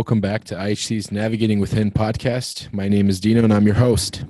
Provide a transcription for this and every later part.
Welcome back to IHC's Navigating Within podcast. My name is Dino and I'm your host.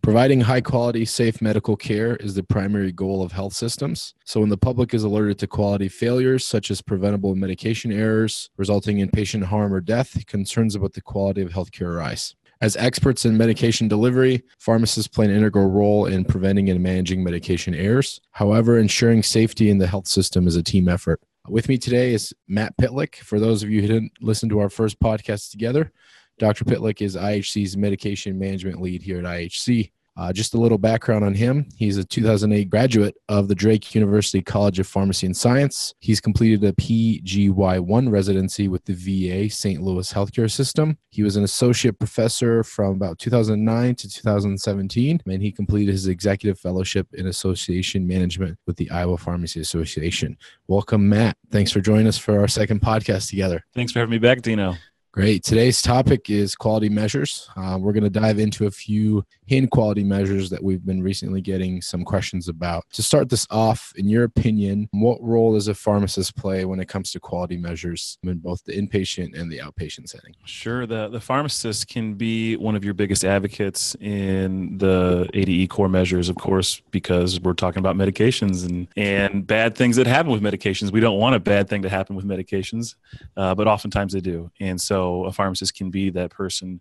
Providing high quality, safe medical care is the primary goal of health systems. So, when the public is alerted to quality failures, such as preventable medication errors resulting in patient harm or death, concerns about the quality of healthcare arise. As experts in medication delivery, pharmacists play an integral role in preventing and managing medication errors. However, ensuring safety in the health system is a team effort. With me today is Matt Pitlick. For those of you who didn't listen to our first podcast together, Dr. Pitlick is IHC's medication management lead here at IHC. Uh, just a little background on him. He's a 2008 graduate of the Drake University College of Pharmacy and Science. He's completed a PGY1 residency with the VA St. Louis healthcare system. He was an associate professor from about 2009 to 2017, and he completed his executive fellowship in association management with the Iowa Pharmacy Association. Welcome, Matt. Thanks for joining us for our second podcast together. Thanks for having me back, Dino. Great. Today's topic is quality measures. Uh, we're going to dive into a few HIIN quality measures that we've been recently getting some questions about. To start this off, in your opinion, what role does a pharmacist play when it comes to quality measures in both the inpatient and the outpatient setting? Sure. The, the pharmacist can be one of your biggest advocates in the ADE core measures, of course, because we're talking about medications and, and bad things that happen with medications. We don't want a bad thing to happen with medications, uh, but oftentimes they do. And so a pharmacist can be that person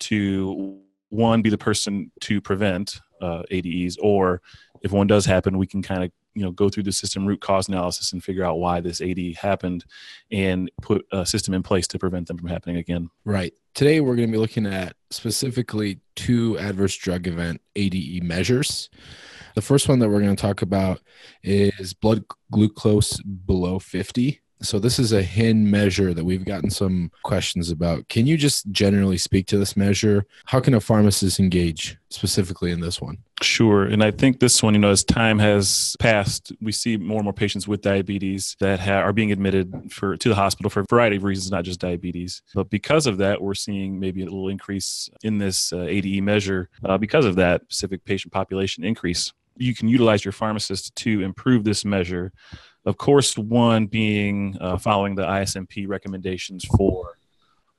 to one be the person to prevent uh, ADEs, or if one does happen, we can kind of you know go through the system root cause analysis and figure out why this AD happened, and put a system in place to prevent them from happening again. Right. Today we're going to be looking at specifically two adverse drug event ADE measures. The first one that we're going to talk about is blood glucose below 50 so this is a HIIN measure that we've gotten some questions about. Can you just generally speak to this measure? How can a pharmacist engage specifically in this one? Sure. And I think this one, you know, as time has passed, we see more and more patients with diabetes that ha- are being admitted for to the hospital for a variety of reasons, not just diabetes. But because of that, we're seeing maybe a little increase in this uh, ADE measure uh, because of that specific patient population increase. You can utilize your pharmacist to improve this measure of course, one being uh, following the ISMP recommendations for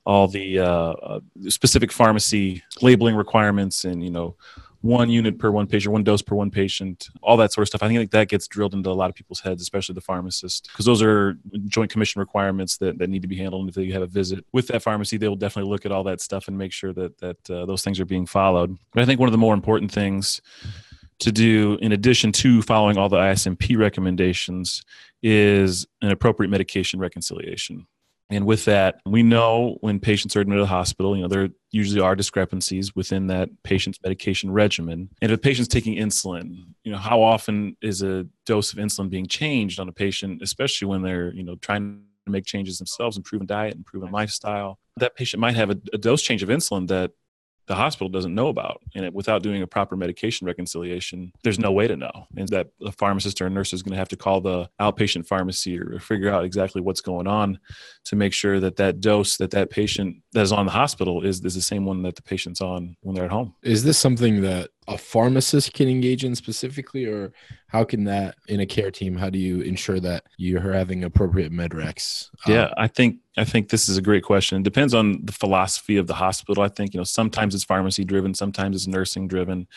all the uh, uh, specific pharmacy labeling requirements and, you know, one unit per one patient, one dose per one patient, all that sort of stuff. I think that gets drilled into a lot of people's heads, especially the pharmacist, because those are joint commission requirements that, that need to be handled. And if you have a visit with that pharmacy, they will definitely look at all that stuff and make sure that that uh, those things are being followed. But I think one of the more important things to do in addition to following all the ISMP recommendations is an appropriate medication reconciliation. And with that, we know when patients are admitted to the hospital, you know, there usually are discrepancies within that patient's medication regimen. And if a patient's taking insulin, you know, how often is a dose of insulin being changed on a patient, especially when they're, you know, trying to make changes themselves, improve a diet, improve a lifestyle. That patient might have a, a dose change of insulin that the hospital doesn't know about. And without doing a proper medication reconciliation, there's no way to know. And that a pharmacist or nurse is going to have to call the outpatient pharmacy or figure out exactly what's going on to make sure that that dose that that patient that is on the hospital is, is the same one that the patient's on when they're at home. Is this something that a pharmacist can engage in specifically, or how can that in a care team? How do you ensure that you're having appropriate medrecs? Um, yeah, I think I think this is a great question. It depends on the philosophy of the hospital. I think you know sometimes it's pharmacy driven, sometimes it's nursing driven,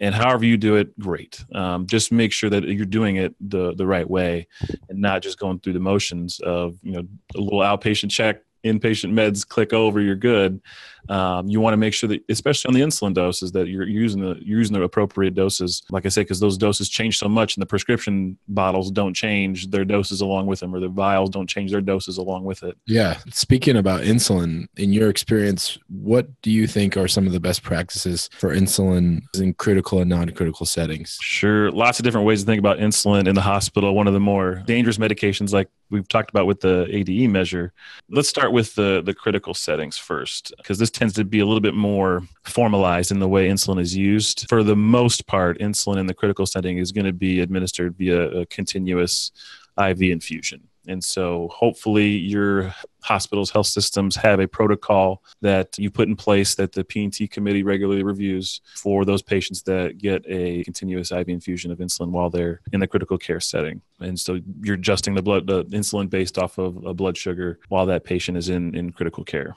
and however you do it, great. Um, just make sure that you're doing it the the right way, and not just going through the motions of you know a little outpatient check inpatient meds click over, you're good. Um, you want to make sure that, especially on the insulin doses, that you're using the you're using the appropriate doses. Like I say because those doses change so much, and the prescription bottles don't change their doses along with them, or the vials don't change their doses along with it. Yeah. Speaking about insulin, in your experience, what do you think are some of the best practices for insulin in critical and non-critical settings? Sure, lots of different ways to think about insulin in the hospital. One of the more dangerous medications, like we've talked about with the ADE measure. Let's start with the the critical settings first, because this tends to be a little bit more formalized in the way insulin is used. For the most part, insulin in the critical setting is going to be administered via a continuous IV infusion. And so hopefully your hospitals, health systems have a protocol that you put in place that the P&T committee regularly reviews for those patients that get a continuous IV infusion of insulin while they're in the critical care setting. And so you're adjusting the blood the insulin based off of a blood sugar while that patient is in in critical care.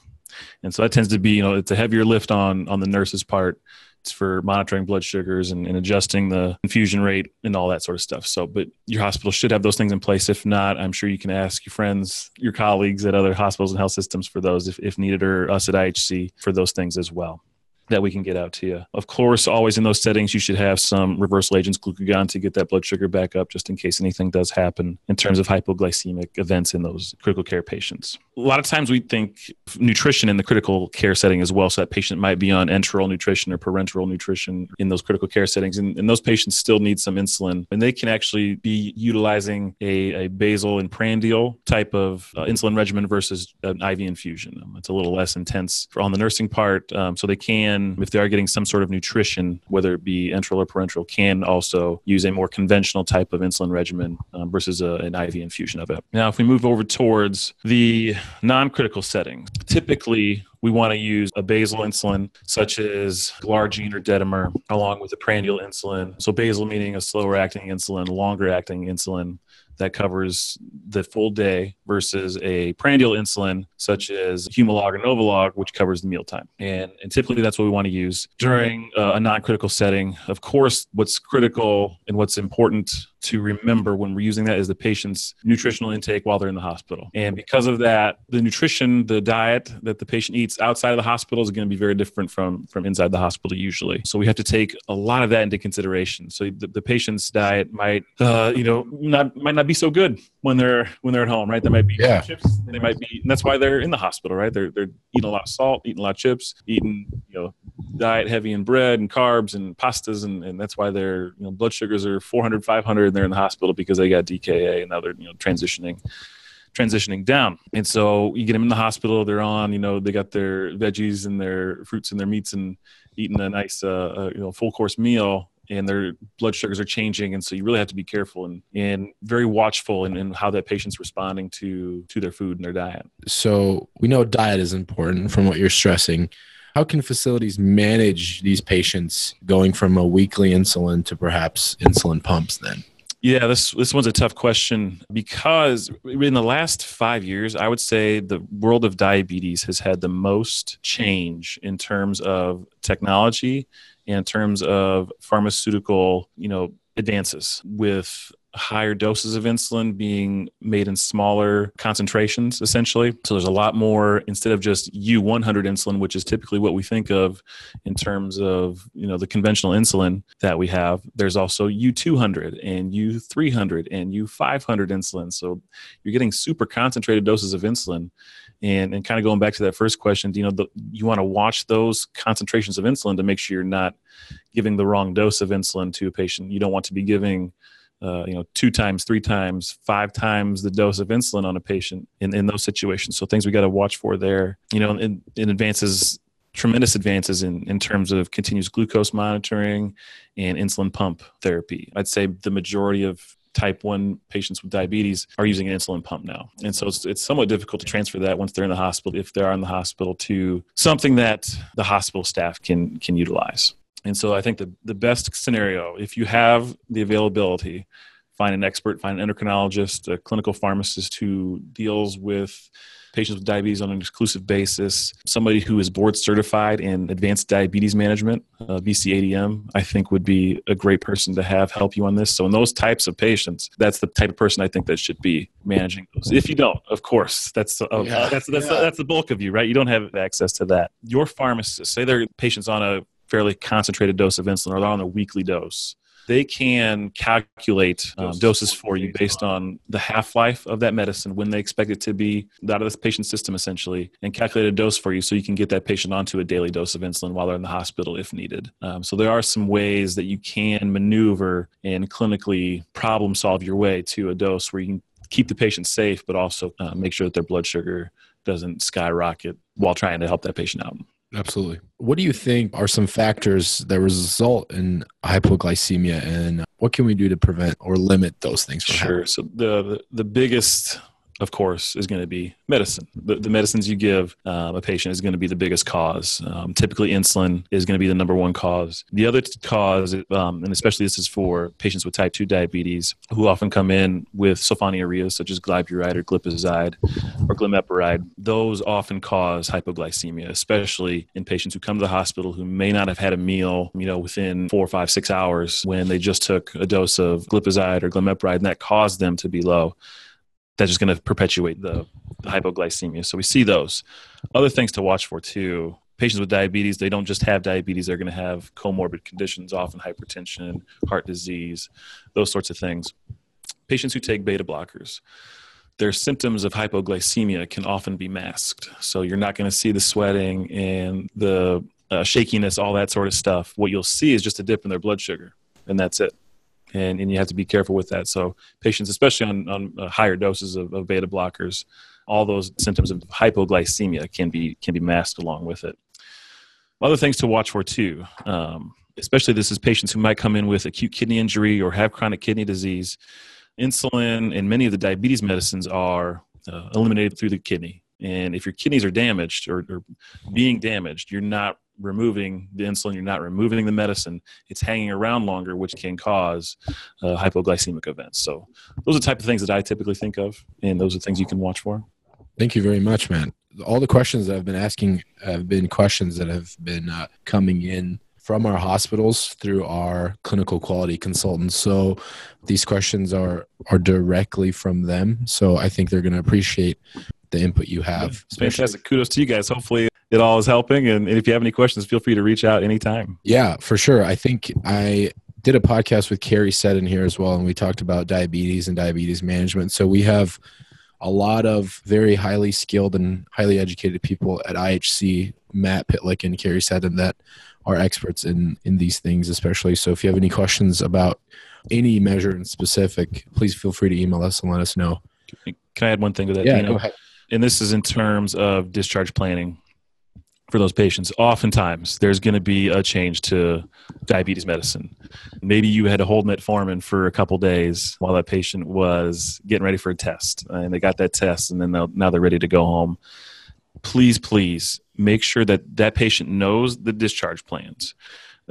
And so that tends to be, you know, it's a heavier lift on on the nurse's part for monitoring blood sugars and, and, adjusting the infusion rate and all that sort of stuff. So, but your hospital should have those things in place. If not, I'm sure you can ask your friends, your colleagues at other hospitals and health systems for those if, if needed, or us at IHC for those things as well that we can get out to you. Of course, always in those settings, you should have some reversal agents, glucagon, to get that blood sugar back up just in case anything does happen in terms of hypoglycemic events in those critical care patients. A lot of times we think nutrition in the critical care setting as well. So that patient might be on enteral nutrition or parenteral nutrition in those critical care settings. And, and those patients still need some insulin. And they can actually be utilizing a, a basal and prandial type of uh, insulin regimen versus an IV infusion. Um, it's a little less intense on the nursing part. Um, so they can can, if they are getting some sort of nutrition, whether it be enteral or parenteral, can also use a more conventional type of insulin regimen um, versus a, an IV infusion of it. Now, if we move over towards the non critical settings, typically we want to use a basal insulin such as glargine or detemir along with a prandial insulin. So basal meaning a slower acting insulin, longer acting insulin that covers the full day versus a prandial insulin such as Humalog or Novolog, which covers the mealtime. And, and typically that's what we want to use during uh, a non-critical setting. Of course, what's critical and what's important to remember when we're using that is the patient's nutritional intake while they're in the hospital. And because of that, the nutrition, the diet that the patient eats outside of the hospital is going to be very different from from inside the hospital usually. So we have to take a lot of that into consideration. So the, the patient's diet might, uh, you know, not might not be so good when they're when they're at home, right? They might be yeah. chips. They might be, and that's why they're in the hospital, right? They're they're eating a lot of salt, eating a lot of chips, eating you know diet heavy in bread and carbs and pastas, and, and that's why their you know blood sugars are 400, 500, and they're in the hospital because they got DKA and now they're you know transitioning transitioning down. And so you get them in the hospital, they're on, you know, they got their veggies and their fruits and their meats and eating a nice, uh, uh, you know, full course meal and their blood sugars are changing. And so you really have to be careful and, and very watchful in, in how that patient's responding to, to their food and their diet. So we know diet is important from what you're stressing. How can facilities manage these patients going from a weekly insulin to perhaps insulin pumps then? Yeah, this this one's a tough question because in the last five years, I would say the world of diabetes has had the most change in terms of technology, in terms of pharmaceutical, you know, advances with higher doses of insulin being made in smaller concentrations essentially. So there's a lot more instead of just u100 insulin which is typically what we think of in terms of you know the conventional insulin that we have there's also u200 and u300 and u500 insulin. So you're getting super concentrated doses of insulin. And and kind of going back to that first question you know the, you want to watch those concentrations of insulin to make sure you're not giving the wrong dose of insulin to a patient. You don't want to be giving uh, you know, two times, three times, five times the dose of insulin on a patient in, in those situations. So things we got to watch for there, you know, in, in advances, tremendous advances in, in terms of continuous glucose monitoring and insulin pump therapy. I'd say the majority of type 1 patients with diabetes are using an insulin pump now. And so it's, it's somewhat difficult to transfer that once they're in the hospital, if they are in the hospital, to something that the hospital staff can, can utilize. And so I think the, the best scenario, if you have the availability, find an expert, find an endocrinologist, a clinical pharmacist who deals with patients with diabetes on an exclusive basis, somebody who is board certified in advanced diabetes management, uh, BCADM, I think would be a great person to have help you on this. So in those types of patients, that's the type of person I think that should be managing those. If you don't, of course, that's uh, yeah. that's that's, yeah. that's the bulk of you, right? You don't have access to that. Your pharmacist, say their patients on a fairly concentrated dose of insulin or they're on a weekly dose, they can calculate um, doses for you based on the half life of that medicine, when they expect it to be out of the patient's system, essentially, and calculate a dose for you so you can get that patient onto a daily dose of insulin while they're in the hospital if needed. Um, so there are some ways that you can maneuver and clinically problem solve your way to a dose where you can keep the patient safe, but also uh, make sure that their blood sugar doesn't skyrocket while trying to help that patient out. Absolutely. What do you think are some factors that result in hypoglycemia, and what can we do to prevent or limit those things? From sure. Happening? So the the biggest of course, is going to be medicine. The, the medicines you give um, a patient is going to be the biggest cause. Um, typically, insulin is going to be the number one cause. The other cause, um, and especially this is for patients with type 2 diabetes who often come in with sulfonylureas such as glyburide or glipizide or glimepiride, those often cause hypoglycemia, especially in patients who come to the hospital who may not have had a meal, you know, within four, five, six hours when they just took a dose of glipizide or glimepiride, and that caused them to be low that's just going to perpetuate the, the hypoglycemia. So we see those. Other things to watch for too patients with diabetes, they don't just have diabetes, they're going to have comorbid conditions, often hypertension, heart disease, those sorts of things. Patients who take beta blockers, their symptoms of hypoglycemia can often be masked. So you're not going to see the sweating and the uh, shakiness, all that sort of stuff. What you'll see is just a dip in their blood sugar, and that's it and, and you have to be careful with that. So patients, especially on, on uh, higher doses of, of beta blockers, all those symptoms of hypoglycemia can be can be masked along with it. Other things to watch for too, um, especially this is patients who might come in with acute kidney injury or have chronic kidney disease. Insulin and many of the diabetes medicines are uh, eliminated through the kidney, and if your kidneys are damaged or, or being damaged, you're not removing the insulin, you're not removing the medicine. It's hanging around longer, which can cause uh, hypoglycemic events. So those are the type of things that I typically think of, and those are things you can watch for. Thank you very much, man. All the questions that I've been asking have been questions that have been uh, coming in from our hospitals through our clinical quality consultants. So these questions are are directly from them. So I think they're going to appreciate the input you have. Fantastic. Kudos to you guys. Hopefully it all is helping. And, if you have any questions, feel free to reach out anytime. Yeah, for sure. I think I did a podcast with Carrie Seddon here as well, and we talked about diabetes and diabetes management. So we have a lot of very highly skilled and highly educated people at IHC, Matt Pitlick and Carrie Seddon, that are experts in in these things, especially. So if you have any questions about any measure in specific, please feel free to email us and let us know. Can I add one thing to that? Yeah, go ahead. And this is in terms of discharge planning for those patients. Oftentimes, there's going to be a change to diabetes medicine. Maybe you had to hold metformin for a couple days while that patient was getting ready for a test, and they got that test, and then now they're ready to go home. Please, please make sure that that patient knows the discharge plans.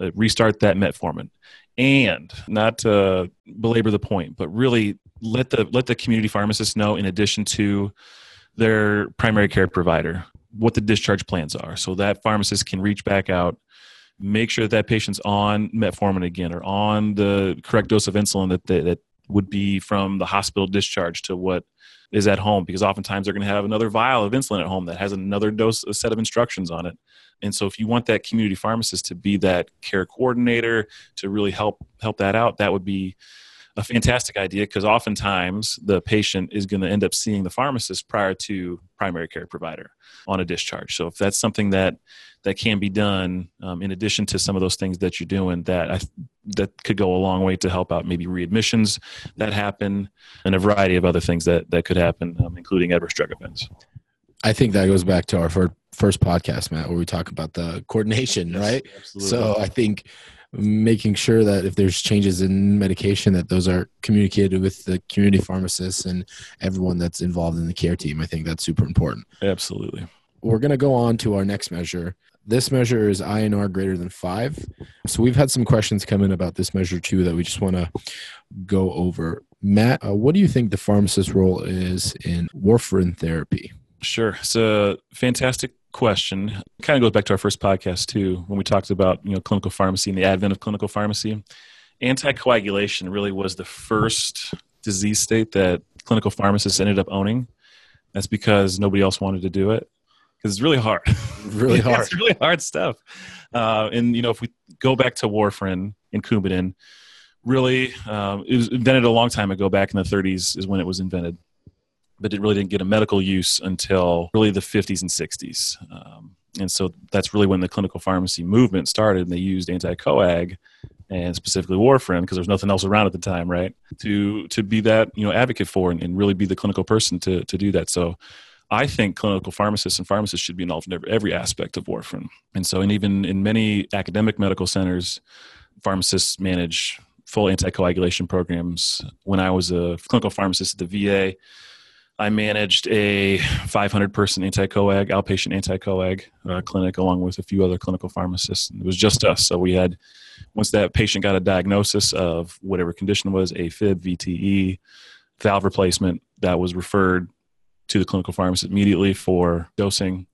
Uh, restart that metformin, and not to belabor the point, but really let the let the community pharmacist know in addition to their primary care provider what the discharge plans are so that pharmacist can reach back out make sure that that patient's on metformin again or on the correct dose of insulin that, they, that would be from the hospital discharge to what is at home because oftentimes they're going to have another vial of insulin at home that has another dose a set of instructions on it. And so if you want that community pharmacist to be that care coordinator to really help help that out that would be a fantastic idea because oftentimes the patient is going to end up seeing the pharmacist prior to primary care provider on a discharge. So if that's something that that can be done um, in addition to some of those things that you're doing, that I, that could go a long way to help out maybe readmissions that happen and a variety of other things that that could happen, um, including adverse drug events. I think that goes back to our first podcast, Matt, where we talk about the coordination, yes, right? Absolutely. So I think making sure that if there's changes in medication that those are communicated with the community pharmacists and everyone that's involved in the care team. I think that's super important. Absolutely. We're going to go on to our next measure. This measure is inr greater than five. So we've had some questions come in about this measure too that we just want to go over. Matt uh, what do you think the pharmacist role is in warfarin therapy? Sure. It's a fantastic question. It kind of goes back to our first podcast too, when we talked about you know clinical pharmacy and the advent of clinical pharmacy. Anticoagulation really was the first disease state that clinical pharmacists ended up owning. That's because nobody else wanted to do it because it's really hard. Really hard. it's really hard stuff. Uh, and you know, if we go back to warfarin and Coumadin, really, um, it was invented a long time ago. Back in the 30s is when it was invented but it really didn't get a medical use until really the 50s and 60s. Um, and so that's really when the clinical pharmacy movement started, and they used anti-coag and specifically warfarin because there was nothing else around at the time, right? To to be that you know advocate for and, and really be the clinical person to to do that. So. I think clinical pharmacists and pharmacists should be involved in every, every aspect of warfarin. And so, and even in many academic medical centers, pharmacists manage full anticoagulation programs. When I was a clinical pharmacist at the VA, I managed a 500 person anti-coag, outpatient anti-coag uh, clinic, along with a few other clinical pharmacists. It was just us. So we had, once that patient got a diagnosis of whatever condition was, AFib, VTE, valve replacement, that was referred to the clinical pharmacist immediately for dosing,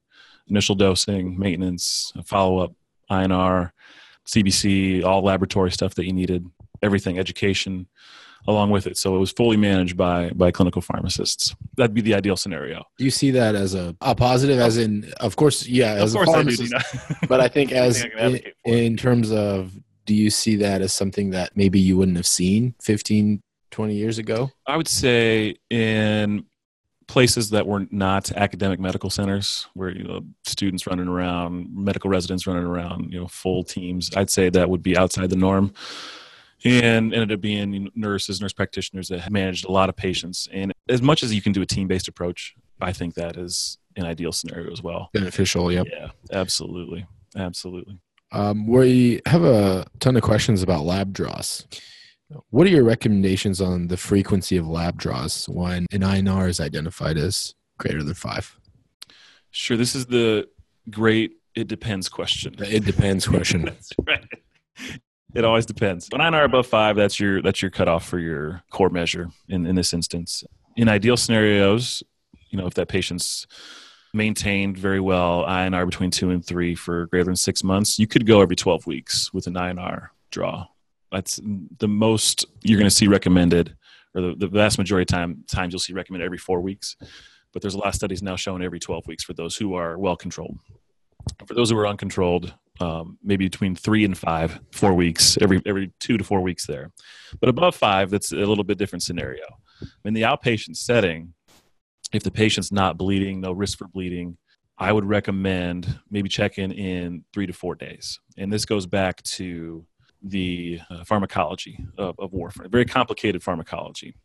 initial dosing, maintenance, follow-up, INR, CBC, all laboratory stuff that you needed, everything, education along with it. So it was fully managed by by clinical pharmacists. That'd be the ideal scenario. Do you see that as a, a positive? As in, of course, yeah, as a pharmacist. I but I think as I in, in terms of, do you see that as something that maybe you wouldn't have seen 15, 20 years ago? I would say in places that were not academic medical centers where you know students running around medical residents running around you know full teams i'd say that would be outside the norm and ended up being nurses, nurse practitioners that managed a lot of patients. And as much as you can do a team based approach, I think that is an ideal scenario as well. Beneficial, yep. Yeah, absolutely. Absolutely. Um, we have a ton of questions about lab draws. What are your recommendations on the frequency of lab draws when an INR is identified as greater than five? Sure. This is the great it depends question. It depends question. That's right. It always depends. When INR above five, that's your that's your cutoff for your core measure in, in this instance. In ideal scenarios, you know, if that patient's maintained very well INR between two and three for greater than six months, you could go every 12 weeks with an INR draw. That's the most you're going to see recommended, or the, the vast majority of time times you'll see recommended every four weeks. But there's a lot of studies now showing every 12 weeks for those who are well controlled. For those who are uncontrolled, um, maybe between three and five, four weeks, every every two to four weeks there. But above five, that's a little bit different scenario. In the outpatient setting, if the patient's not bleeding, no risk for bleeding, I would recommend maybe checking in three to four days. And this goes back to the uh, pharmacology of, of warfarin, very complicated pharmacology.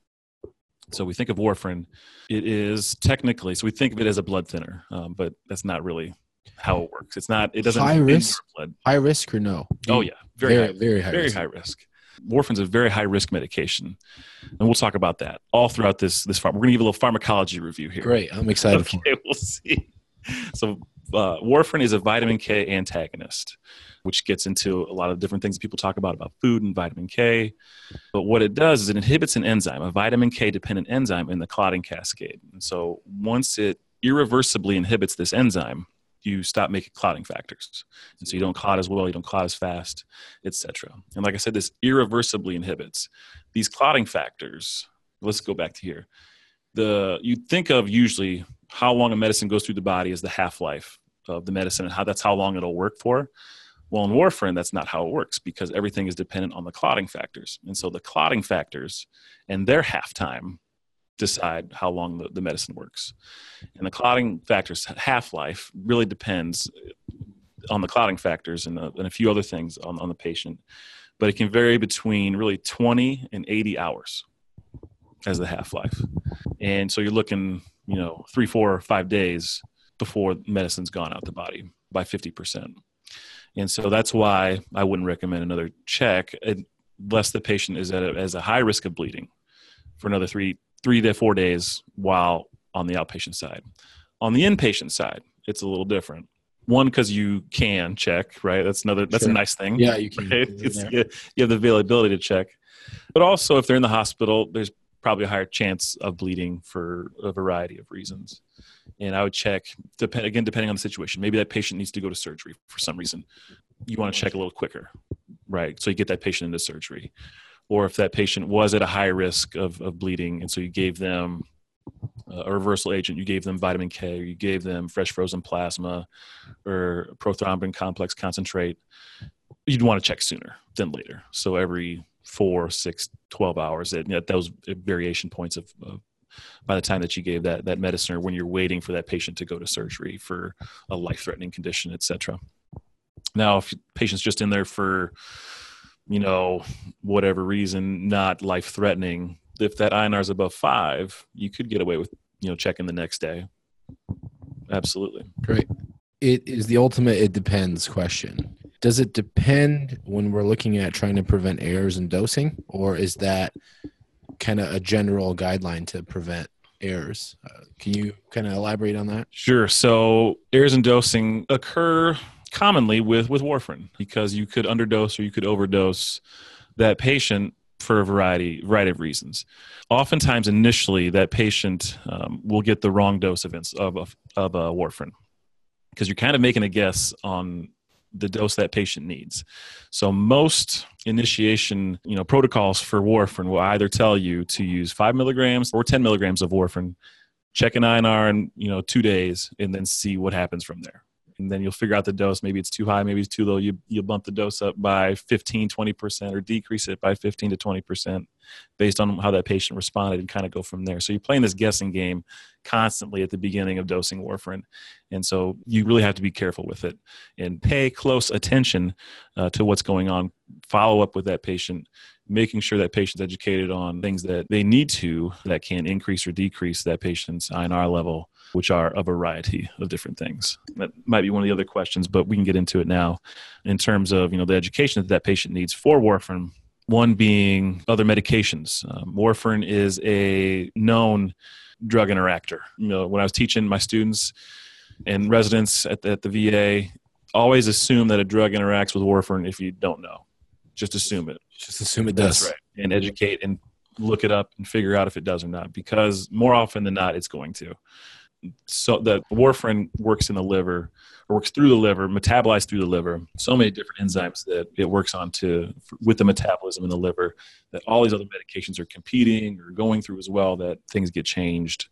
So we think of warfarin, it is technically, so we think of it as a blood thinner, um, but that's not really how it works. It's not. It doesn't. High risk. High risk or no? Oh yeah, very very high, very high very risk. high risk. Warfarin's a very high risk medication, and we'll talk about that all throughout this this. Farm. We're going to give a little pharmacology review here. Great, I'm excited. okay, we'll see. So, uh, warfarin is a vitamin K antagonist, which gets into a lot of different things people talk about about food and vitamin K. But what it does is it inhibits an enzyme, a vitamin K dependent enzyme in the clotting cascade. And so, once it irreversibly inhibits this enzyme, you stop making clotting factors. And so you don't clot as well you don't clot as fast etc and like i said this irreversibly inhibits these clotting factors. Let's go back to here. The you think of usually how long a medicine goes through the body is the half-life of the medicine and how that's how long it'll work for. Well in warfarin that's not how it works because everything is dependent on the clotting factors. And so the clotting factors and their half time decide how long the, the medicine works. And the clotting factors half life really depends on the clotting factors and, uh, and a few other things on, on the patient. But it can vary between really 20 and 80 hours as the half life. And so you're looking, you know, three, four, five days before medicine's gone out the body by 50%. And so that's why I wouldn't recommend another check unless the patient is at a, as a high risk of bleeding for another three three to four days while on the outpatient side. On the inpatient side, it's a little different. One, because you can check, right? That's another. That's sure. a nice thing. Yeah, you can. Right? You, you have the availability to check, but also if they're in the hospital, there's probably a higher chance of bleeding for a variety of reasons. And I would check, depend, again, depending on the situation. Maybe that patient needs to go to surgery for some reason. You want to check a little quicker, right? So you get that patient into surgery or if that patient was at a high risk of, of bleeding and so you gave them uh, a reversal agent you gave them vitamin k or you gave them fresh frozen plasma or prothrombin complex concentrate you'd want to check sooner than later. So every four six 12 hours at know, those variation points of, of by the time that you gave that that medicine or when you're waiting for that patient to go to surgery for a life threatening condition etc now if patient's just in there for you know, whatever reason, not life threatening, if that INR is above five, you could get away with, you know, checking the next day. Absolutely. Great. It is the ultimate it depends question. Does it depend when we're looking at trying to prevent errors in dosing, or is that kind of a general guideline to prevent errors. Uh, can you kind of elaborate on that? Sure. So errors in dosing occur commonly with with warfarin because you could underdose or you could overdose that patient for a variety variety of reasons. Oftentimes, initially, that patient um, will get the wrong dose of of of, uh, warfarin because you're kind of making a guess on the dose that patient needs. So most initiation, you know, protocols for warfarin will either tell you to use five milligrams or 10 milligrams of warfarin, check an INR in, you know, two days, and then see what happens from there and then you'll figure out the dose. Maybe it's too high, maybe it's too low. You you bump the dose up by 15, 20% or decrease it by 15 to 20% based on how that patient responded and kind of go from there. So you're playing this guessing game constantly at the beginning of dosing warfarin. And so you really have to be careful with it and pay close attention uh, to what's going on. Follow up with that patient making sure that patient's educated on things that they need to that can increase or decrease that patient's INR level which are a variety of different things. That might be one of the other questions, but we can get into it now in terms of you know the education that that patient needs for warfarin. One being other medications. Um, warfarin is a known drug interactor. You know, when I was teaching my students and residents at the, at the VA, always assume that a drug interacts with warfarin if you don't know. Just assume it. Just assume it does. That's right. And educate and look it up and figure out if it does or not because more often than not it's going to so the warfarin works in the liver or works through the liver metabolized through the liver. So many different enzymes that it works on to with the metabolism in the liver that all these other medications are competing or going through as well that things get changed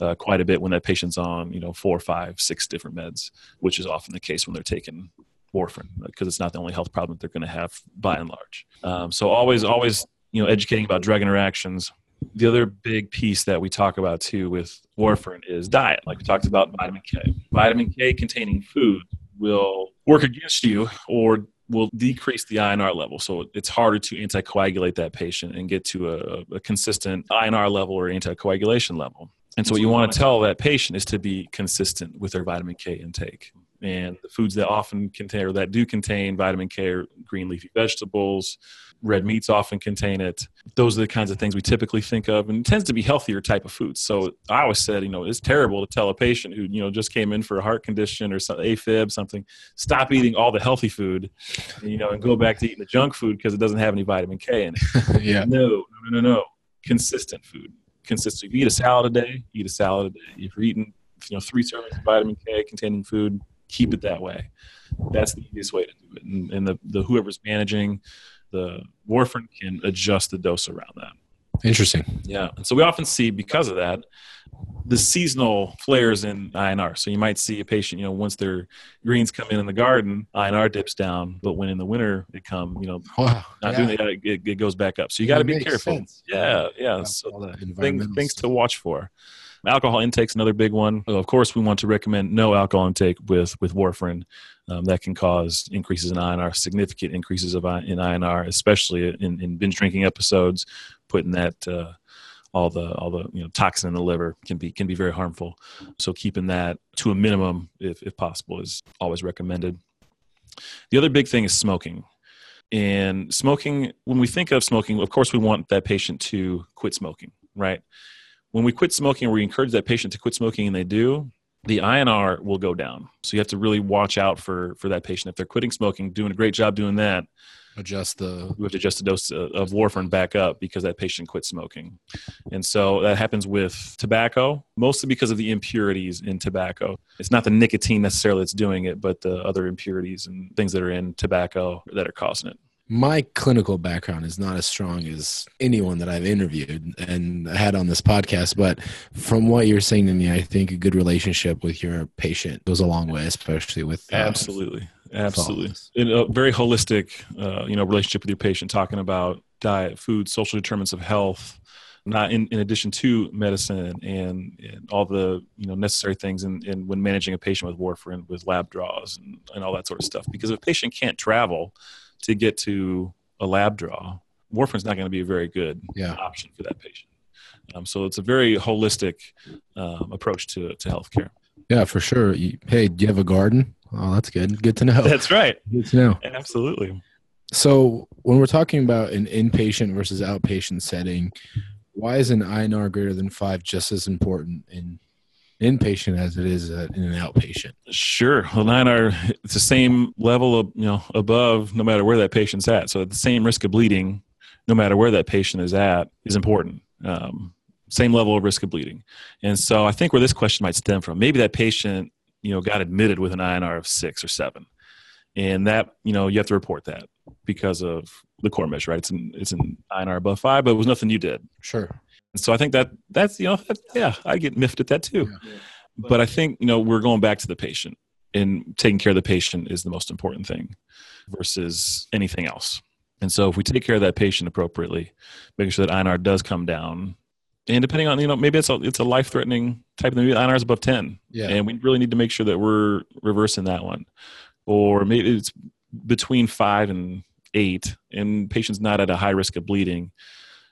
uh, quite a bit when that patient's on you know four five six different meds which is often the case when they're taking warfarin because it's not the only health problem that they're going to have by and large. Um, so always always you know educating about drug interactions the other big piece that we talk about too with warfarin is diet. Like we talked about vitamin K. Vitamin K containing food will work against you or will decrease the INR level. So it's harder to anticoagulate that patient and get to a, a consistent INR level or anticoagulation level. And so what you want to tell that patient is to be consistent with their vitamin K intake. And the foods that often contain or that do contain vitamin K are green leafy vegetables, red meats often contain it. Those are the kinds of things we typically think of, and it tends to be healthier type of foods. So I always said, you know, it's terrible to tell a patient who you know just came in for a heart condition or some AFib, something, stop eating all the healthy food, you know, and go back to eating the junk food because it doesn't have any vitamin K in it. yeah. No, no, no, no, no. Consistent food. Consistent. If you eat a salad a day, eat a salad a day. If you're eating, you know, three servings of vitamin K containing food, keep it that way. That's the easiest way to do it. And, and the, the whoever's managing the warfarin can adjust the dose around that. Interesting. Yeah. And so we often see because of that, the seasonal flares in INR. So you might see a patient, you know, once their greens come in in the garden, INR dips down, but when in the winter it come, you know, wow. not yeah. doing it, it, goes back up. So you got to be careful. Sense. Yeah, yeah. So things, things to watch for. Alcohol intake's another big one. Of course, we want to recommend no alcohol intake with with warfarin. Um, that can cause increases in INR, significant increases of in INR, especially in, in binge drinking episodes. Putting that uh, all the all the you know toxin in the liver can be can be very harmful. So keeping that to a minimum, if if possible, is always recommended. The other big thing is smoking. And smoking, when we think of smoking, of course, we want that patient to quit smoking, right? When we quit smoking or we encourage that patient to quit smoking and they do, the INR will go down. So you have to really watch out for for that patient. If they're quitting smoking, doing a great job doing that, adjust the we have to adjust the dose of warfarin back up because that patient quit smoking. And so that happens with tobacco, mostly because of the impurities in tobacco. It's not the nicotine necessarily that's doing it, but the other impurities and things that are in tobacco that are causing it my clinical background is not as strong as anyone that I've interviewed and had on this podcast. But from what you're saying to me, I think a good relationship with your patient goes a long way, especially with uh, absolutely, absolutely, in a very holistic, uh, you know, relationship with your patient. Talking about diet, food, social determinants of health, not in, in addition to medicine and, and all the you know necessary things in, in when managing a patient with warfarin, with lab draws and, and all that sort of stuff. Because if a patient can't travel to get to a lab draw, warfarin's not going to be a very good yeah. option for that patient. Um, so it's a very holistic um, approach to to healthcare. Yeah, for sure. You, hey, do you have a garden? Oh, that's good. Good to know. That's right. Good to know. Absolutely. So when we're talking about an inpatient versus outpatient setting, Why is an INR greater than five just as important in inpatient as it is uh, in an outpatient? Sure. Well, INR, it's the same level of, you know, above no matter where that patient's at. So the same risk of bleeding, no matter where that patient is at, is important. Um, same level of risk of bleeding. And so I think where this question might stem from, maybe that patient, you know, got admitted with an INR of six or seven. And that, you know, you have to report that because of the core measure, right? It's an, it's an INR above five, but it was nothing you did. Sure. So I think that that's, you know, that, yeah, I get miffed at that too. Yeah. But I think, you know, we're going back to the patient and taking care of the patient is the most important thing versus anything else. And so if we take care of that patient appropriately, making sure that INR does come down, and depending on you know maybe it's a it's a life threatening type of thing. INR is above ten, yeah, and we really need to make sure that we're reversing that one, or maybe it's between five and eight, and patient's not at a high risk of bleeding.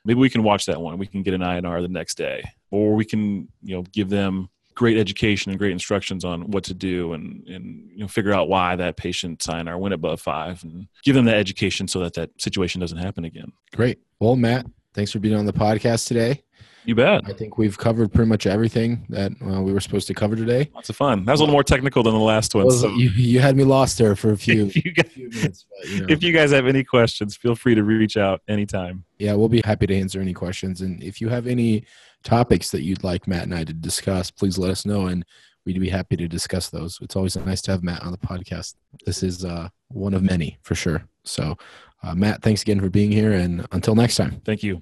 Maybe we can watch that one. We can get an INR the next day, or we can you know give them great education and great instructions on what to do and, and you know, figure out why that patient INR went above five and give them that education so that that situation doesn't happen again. Great. Well, Matt, thanks for being on the podcast today. You bet. I think we've covered pretty much everything that uh, we were supposed to cover today. Lots of fun. That was a little more technical than the last one. so. you, you, had me lost there for a few, if you, guys, few minutes. But, you know. If you guys have any questions, feel free to reach out anytime. Yeah, we'll be happy to answer any questions. And if you have any topics that you'd like Matt and I to discuss, please let us know. And we'd be happy to discuss those. It's always nice to have Matt on the podcast. This is uh, one of many for sure. So, uh, Matt, thanks again for being here. And until next time. Thank you.